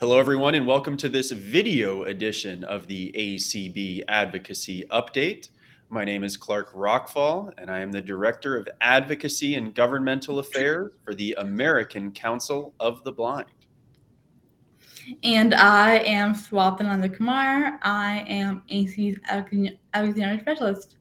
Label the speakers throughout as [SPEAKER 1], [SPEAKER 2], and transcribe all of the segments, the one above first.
[SPEAKER 1] Hello, everyone, and welcome to this video edition of the ACB Advocacy Update. My name is Clark Rachfal, and I am the Director of Advocacy and Governmental Affairs for the American Council of the Blind.
[SPEAKER 2] And I am Swatha Nandhakumar. I am AC's Alexander Specialist.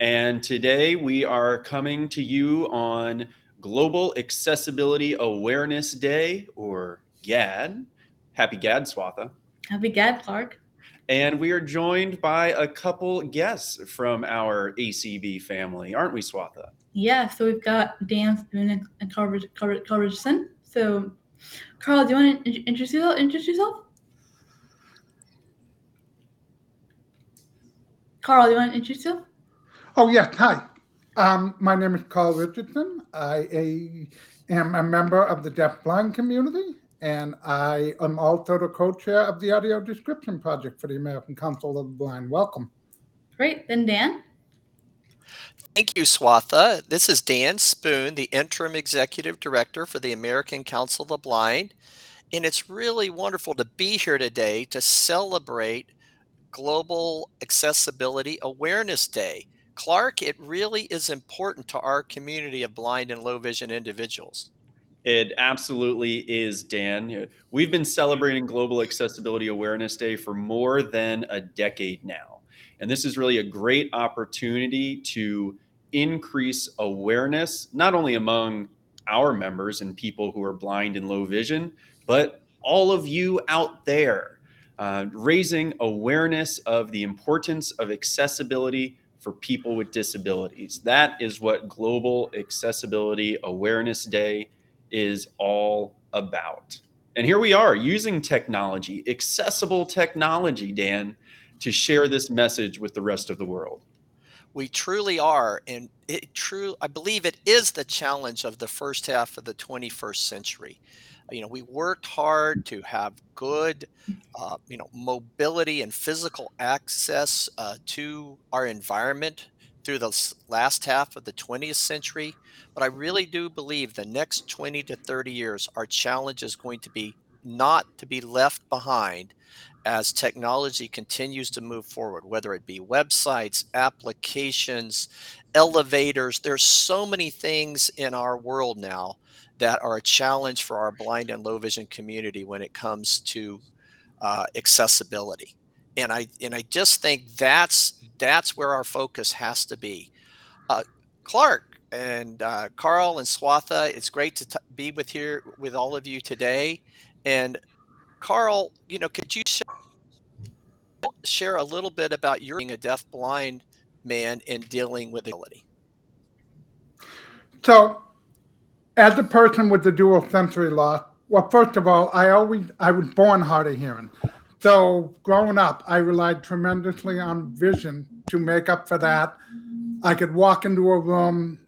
[SPEAKER 1] And today we are coming to you on Global Accessibility Awareness Day, or GAAD. Happy GAAD, Swatha.
[SPEAKER 2] Happy GAAD, Clark.
[SPEAKER 1] And we are joined by a couple guests from our ACB family, aren't we, Swatha?
[SPEAKER 2] Yeah, so we've got Dan Spoone and Carl, Carl, Carl Richardson. So, Carl, do you want to introduce yourself? Introduce yourself? Carl, do you want to introduce yourself?
[SPEAKER 3] Oh, yes. Hi. Um, my name is Carl Richardson. I a, am a member of the deaf-blind community and I am also the co-chair of the Audio Description Project for the American Council of the Blind. Welcome.
[SPEAKER 2] Great. Then Dan.
[SPEAKER 4] Thank you, Swatha. This is Dan Spoone, the Interim Executive Director for the American Council of the Blind. And it's really wonderful to be here today to celebrate Global Accessibility Awareness Day. Clark, it really is important to our community of blind and low vision individuals.
[SPEAKER 1] It absolutely is, Dan. We've been celebrating Global Accessibility Awareness Day for more than a decade now. And this is really a great opportunity to increase awareness, not only among our members and people who are blind and low vision, but all of you out there, uh, raising awareness of the importance of accessibility for people with disabilities. That is what Global Accessibility Awareness Day is all about. And here we are using technology, accessible technology, Dan, to share this message with the rest of the world.
[SPEAKER 4] We truly are. And it true, I believe it is the challenge of the first half of the 21st century. You know, we worked hard to have good, uh, you know, mobility and physical access uh, to our environment through the last half of the 20th century. But I really do believe the next 20 to 30 years, our challenge is going to be not to be left behind as technology continues to move forward, whether it be websites, applications, elevators. There's so many things in our world now that are a challenge for our blind and low vision community when it comes to uh, accessibility and I and I just think that's that's where our focus has to be. Uh, Clark and uh, Carl and Swatha, it's great to t- be with here with all of you today. And Carl, you know, could you share, a little bit about your being a deaf blind man and dealing with ability?
[SPEAKER 3] So, as a person with the dual sensory loss, well, first of all, I always I was born hard of hearing. So growing up, I relied tremendously on vision to make up for that. I could walk into a room,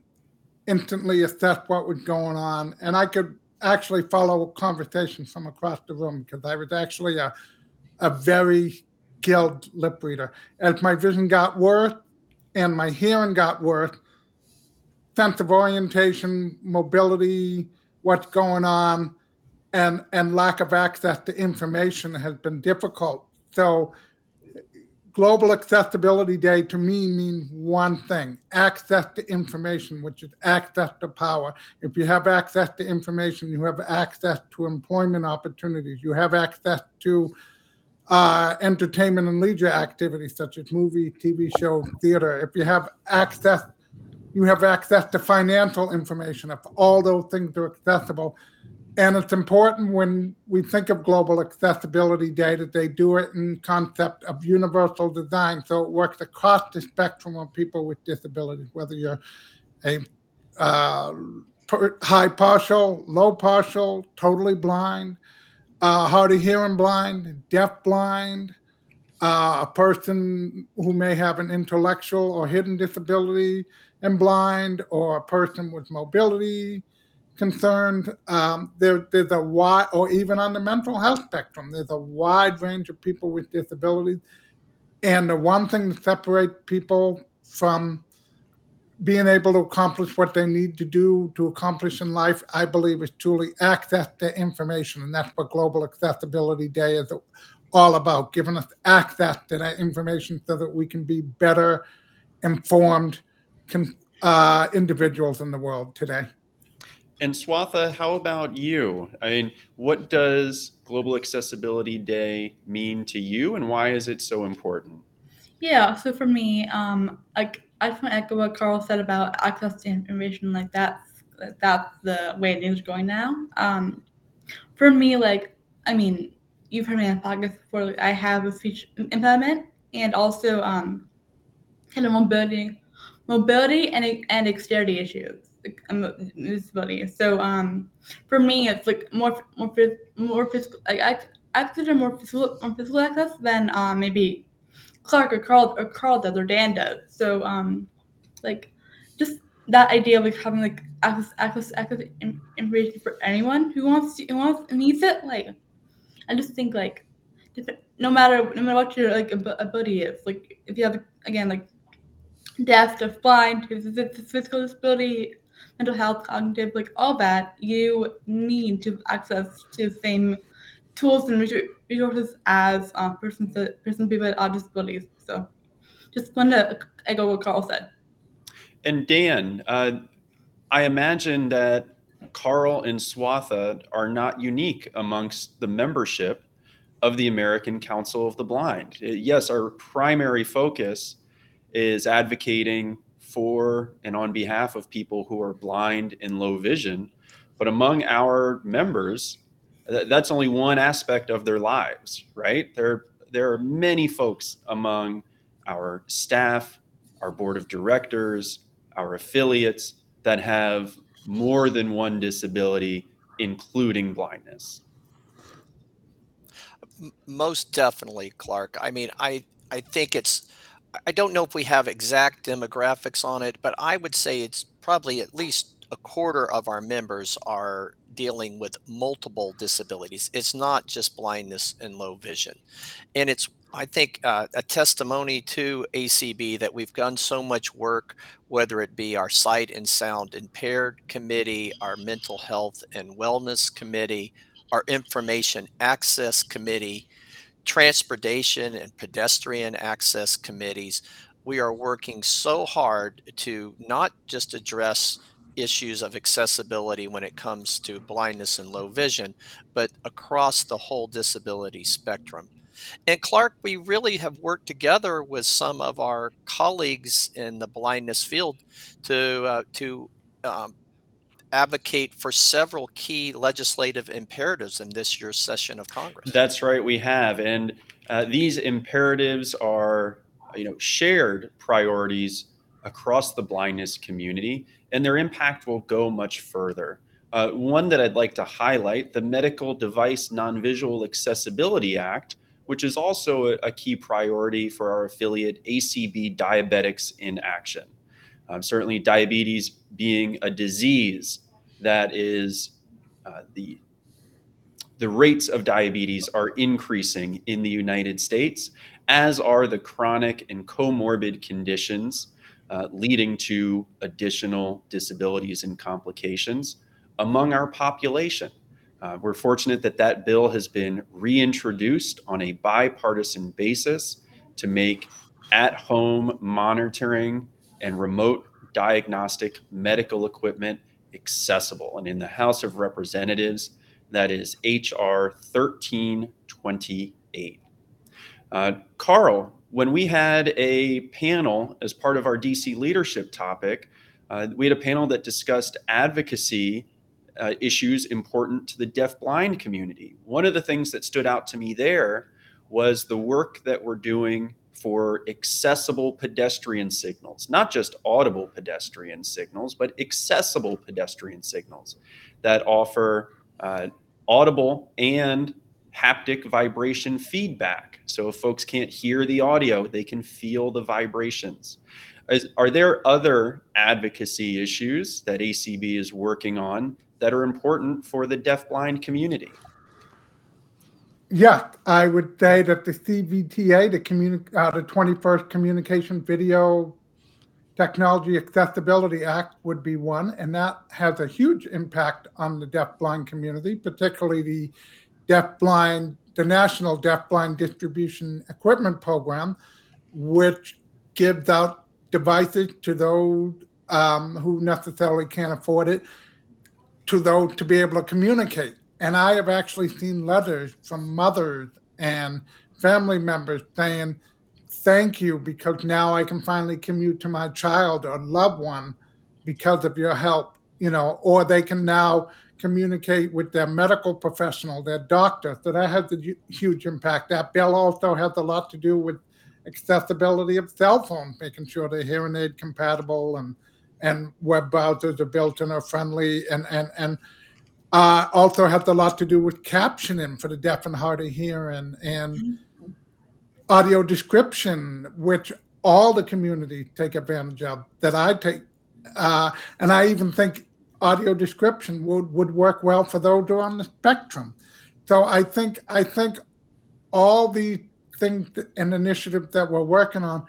[SPEAKER 3] instantly assess what was going on, and I could actually follow conversations from across the room because I was actually a, a very skilled lip reader. As my vision got worse and my hearing got worse, sense of orientation, mobility, what's going on, and and lack of access to information has been difficult. So global accessibility day to me means one thing access to information which is access to power. If you have access to information you have access to employment opportunities. You have access to uh, entertainment and leisure activities such as movie tv show, theater. If you have access you have access to financial information. If all those things are accessible and it's important when we think of Global Accessibility Day that they do it in concept of universal design. So it works across the spectrum of people with disabilities, whether you're a uh, high partial, low partial, totally blind, uh, hard of hearing blind, deaf blind, uh, a person who may have an intellectual or hidden disability and blind, or a person with mobility concerned, um, there, there's a wide, or even on the mental health spectrum, there's a wide range of people with disabilities. And the one thing that separates people from being able to accomplish what they need to do to accomplish in life, I believe is truly access to information. And that's what Global Accessibility Day is all about, giving us access to that information so that we can be better informed uh, individuals in the world today.
[SPEAKER 1] And Swatha, how about you? I mean, what does Global Accessibility Day mean to you and why is it so important?
[SPEAKER 2] Yeah, so for me, um, like I just want to echo what Carl said about access to information. Like that's that's the way things are going now. Um, for me, like I mean, you've heard me on podcast before. Like, I have a speech impediment and also um, kind of mobility, mobility and and dexterity issues. Disability. So um, for me, it's like more more more physical. Like I I consider more physical more physical access than um, maybe Clark or Carl or Carl does or Dan does. So um, like just that idea of like having like access access access information for anyone who wants to who wants needs it. Like I just think like no matter no matter what your like a ability is, like if you have again like deaf, deaf, blind, physical disability, mental health, cognitive, like all that, you need to access to the same tools and resources as um, persons person people with disabilities. So just want to echo what Carl said.
[SPEAKER 1] And Dan, uh, I imagine that Carl and Swatha are not unique amongst the membership of the American Council of the Blind. Uh, yes, our primary focus is advocating for and on behalf of people who are blind and low vision. But among our members, that's only one aspect of their lives, right? There, there are many folks among our staff, our board of directors, our affiliates that have more than one disability, including blindness.
[SPEAKER 4] Most definitely, Clark. I mean, I, I think it's, I don't know if we have exact demographics on it, but I would say it's probably at least a quarter of our members are dealing with multiple disabilities. It's not just blindness and low vision. And it's, I think, uh, a testimony to ACB that we've done so much work, whether it be our sight and sound impaired committee, our mental health and wellness committee, our information access committee, transportation and pedestrian access committees. We are working so hard to not just address issues of accessibility when it comes to blindness and low vision, but across the whole disability spectrum. And Clark, we really have worked together with some of our colleagues in the blindness field to uh, to um, advocate for several key legislative imperatives in this year's session of Congress.
[SPEAKER 1] That's right, we have, and uh, these imperatives are you know shared priorities across the blindness community and their impact will go much further. Uh, one that I'd like to highlight the Medical Device Non Visual Accessibility Act, which is also a, a, key priority for our affiliate ACB Diabetics in Action. Um, certainly, diabetes being a disease that is uh, the the rates of diabetes are increasing in the United States, as are the chronic and comorbid conditions uh, leading to additional disabilities and complications among our population. Uh, we're fortunate that that bill has been reintroduced on a bipartisan basis to make at home monitoring and remote diagnostic medical equipment accessible. And in the House of Representatives, that is H.R. 1328. Uh, Carl, when we had a panel as part of our DC leadership topic, uh, we had a panel that discussed advocacy uh, issues important to the deaf-blind community. One of the things that stood out to me there was the work that we're doing for accessible pedestrian signals, not just audible pedestrian signals, but accessible pedestrian signals that offer uh, audible and haptic vibration feedback. So if folks can't hear the audio, they can feel the vibrations. Is, are there other advocacy issues that ACB is working on that are important for the deafblind community?
[SPEAKER 3] Yeah, I would say that the CVTA, the, communi- uh, the 21st Communication Video Technology Accessibility Act would be one, and that has a huge impact on the deafblind community, particularly the deafblind, the National Deafblind Distribution Equipment Program, which gives out devices to those um, who necessarily can't afford it, to those to be able to communicate. And I have actually seen letters from mothers and family members saying, Thank you, because now I can finally commute to my child or loved one because of your help, you know, or they can now communicate with their medical professional, their doctor. So that has a hu- huge impact. That bill also has a lot to do with accessibility of cell phones, making sure they're hearing aid compatible and and web browsers are built in are friendly and and and uh, also has a lot to do with captioning for the deaf and hard of hearing and audio description, which all the community take advantage of. That I take, uh, and I even think audio description would would work well for those who are on the spectrum. So I think I think all the things and initiatives that we're working on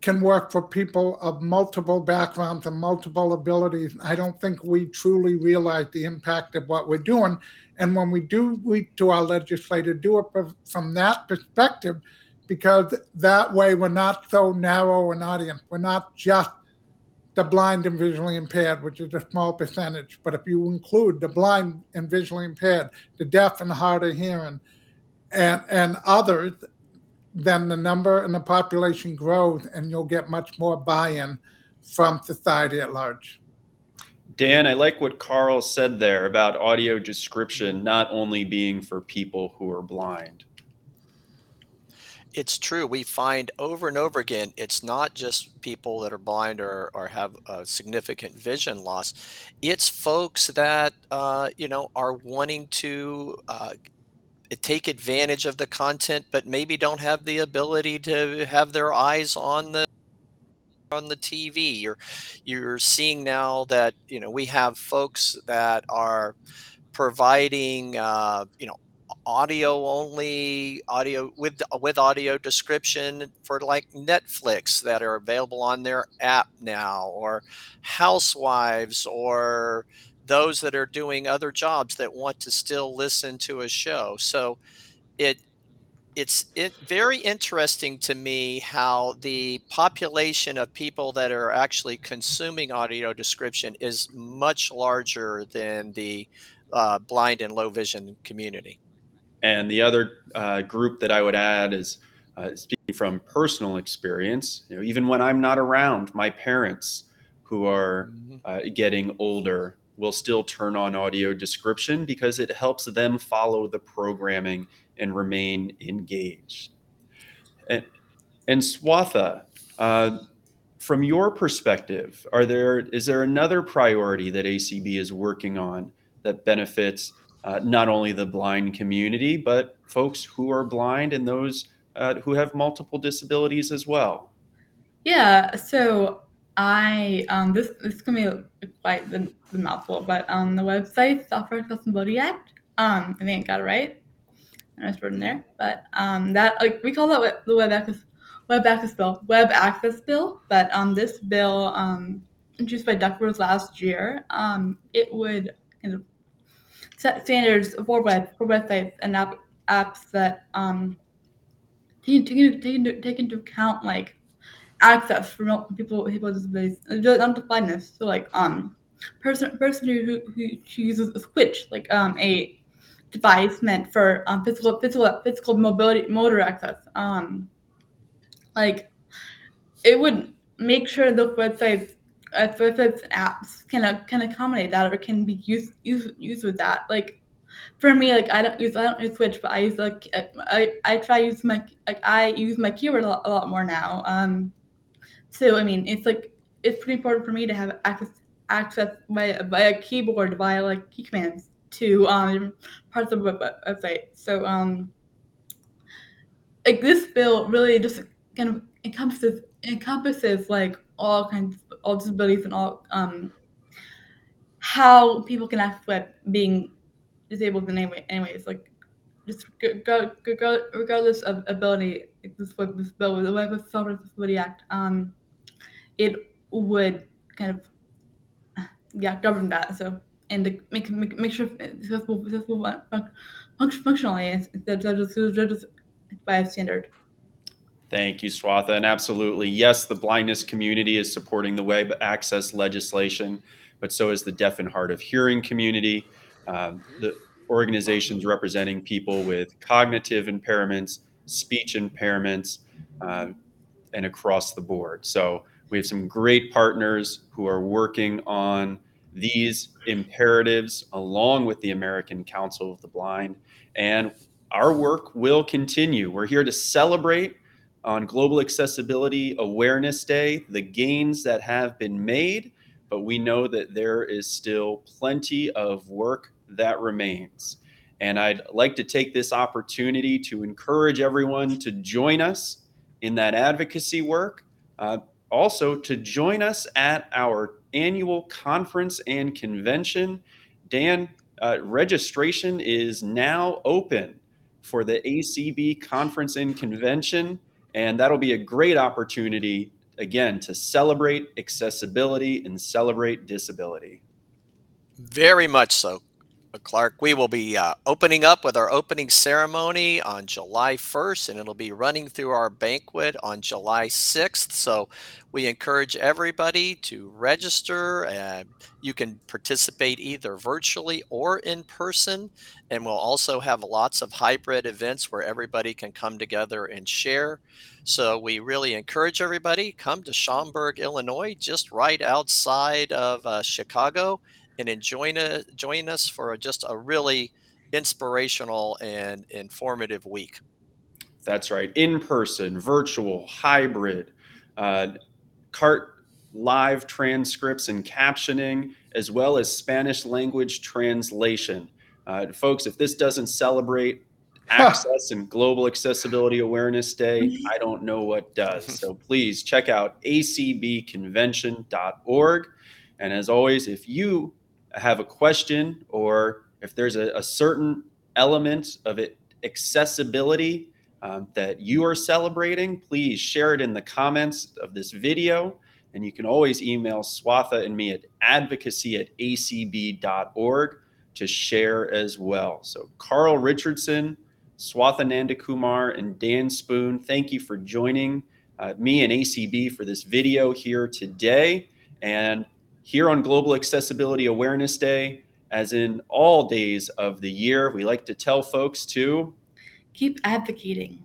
[SPEAKER 3] can work for people of multiple backgrounds and multiple abilities. I don't think we truly realize the impact of what we're doing. And when we do reach to our legislator, do it from- that perspective, because that way we're not so narrow an audience. We're not just the blind and visually impaired, which is a small percentage. But if you include the blind and visually impaired, the deaf and hard of hearing, and and others, then the number and the population grows, and you'll get much more buy-in from society at large.
[SPEAKER 1] Dan, I like what Carl said there about audio description not only being for people who are blind.
[SPEAKER 4] It's true. We find over and over again, it's not just people that are blind or, or have a significant vision loss. It's folks that, uh, you know, are wanting to uh, take advantage of the content, but maybe don't have the ability to have their eyes on the on the TV. You're you're seeing now that you know we have folks that are providing uh, you know audio only audio with with audio description for like Netflix that are available on their app now or housewives or those that are doing other jobs that want to still listen to a show so it it's it very interesting to me how the population of people that are actually consuming audio description is much larger than the uh, blind and low vision community
[SPEAKER 1] And the other uh, group that I would add is uh, speaking from personal experience. You know, even when I'm not around, my parents who are
[SPEAKER 4] Mhm.
[SPEAKER 1] uh, getting older will still turn on audio description because it helps them follow the programming and remain engaged. And, and Swatha, uh, from your perspective, are there is there another priority that ACB is working on that benefits uh, not only the blind community but folks who are blind and those uh, who have multiple disabilities as well?
[SPEAKER 2] Yeah, so I um this this is gonna be quite the, the mouthful, but on the website Software Accessibility Act, um I think I got it right. I just wrote in there, but um that like we call that the web access web access bill, web access bill. But um this bill um introduced by Duckworth last year, um it would kind of set standards for web for websites and app, apps that um take, take, take, take into account like access for people with disabilities, not blindness. So like um person person who who, uses a switch like um a device meant for um physical physical physical mobility motor access. Um like it would make sure those websites uh, websites and apps can uh, can accommodate that or can be used used used with that. Like for me, like I don't use I don't use Switch, but I use like I I try use my like I use my keyboard a lot, a lot more now. Um, so I mean, it's like it's pretty important for me to have access access by by a keyboard via like key commands to um parts of the website. So um, like this bill really just kind of encompasses encompasses like all kinds all disabilities and all um how people can access web being disabled in any way anyways like just regardless of ability this web this bill the web software disability act um it would kind of yeah govern that. So and make make, make sure it's accessible, accessible fun- func- functionally instead of just by a standard.
[SPEAKER 1] Thank you, Swatha. And absolutely, yes, the blindness community is supporting the web access legislation, but so is the deaf and hard of hearing community, um, the organizations representing people with cognitive impairments, speech impairments, uh, and across the board. So we have some great partners who are working on these imperatives along with the American Council of the Blind. And our work will continue. We're here to celebrate on Global Accessibility Awareness Day the gains that have been made, but we know that there is still plenty of work that remains. And I'd like to take this opportunity to encourage everyone to join us in that advocacy work. Uh, also, to join us at our annual conference and convention. Dan, uh, registration is now open for the ACB conference and convention. And that'll be a great opportunity, again, to celebrate accessibility and celebrate disability.
[SPEAKER 4] Very much so, Clark. We will be uh, opening up with our opening ceremony on July 1st, and it'll be running through our banquet on July 6th. So we encourage everybody to register. And you can participate either virtually or in person. And we'll also have lots of hybrid events where everybody can come together and share. So we really encourage everybody come to Schaumburg, Illinois, just right outside of uh, Chicago and enjoy uh, join us for just a really inspirational and informative week.
[SPEAKER 1] That's right. In person, virtual, hybrid, uh, CART live transcripts and captioning, as well as Spanish language translation. Uh, folks, if this doesn't celebrate access and global accessibility awareness day, I don't know what does. So please check out acbconvention.org. And as always, if you have a question or if there's a, a certain element of it accessibility um, that you are celebrating, please share it in the comments of this video. And you can always email Swatha and me at advocacy at acb.org to share as well. So, Carl Richardson, Swatha Nandhakumar, and Dan Spoone, thank you for joining uh, me and ACB for this video here today. And here on Global Accessibility Awareness Day, as in all days of the year, we like to tell folks to
[SPEAKER 2] Keep advocating.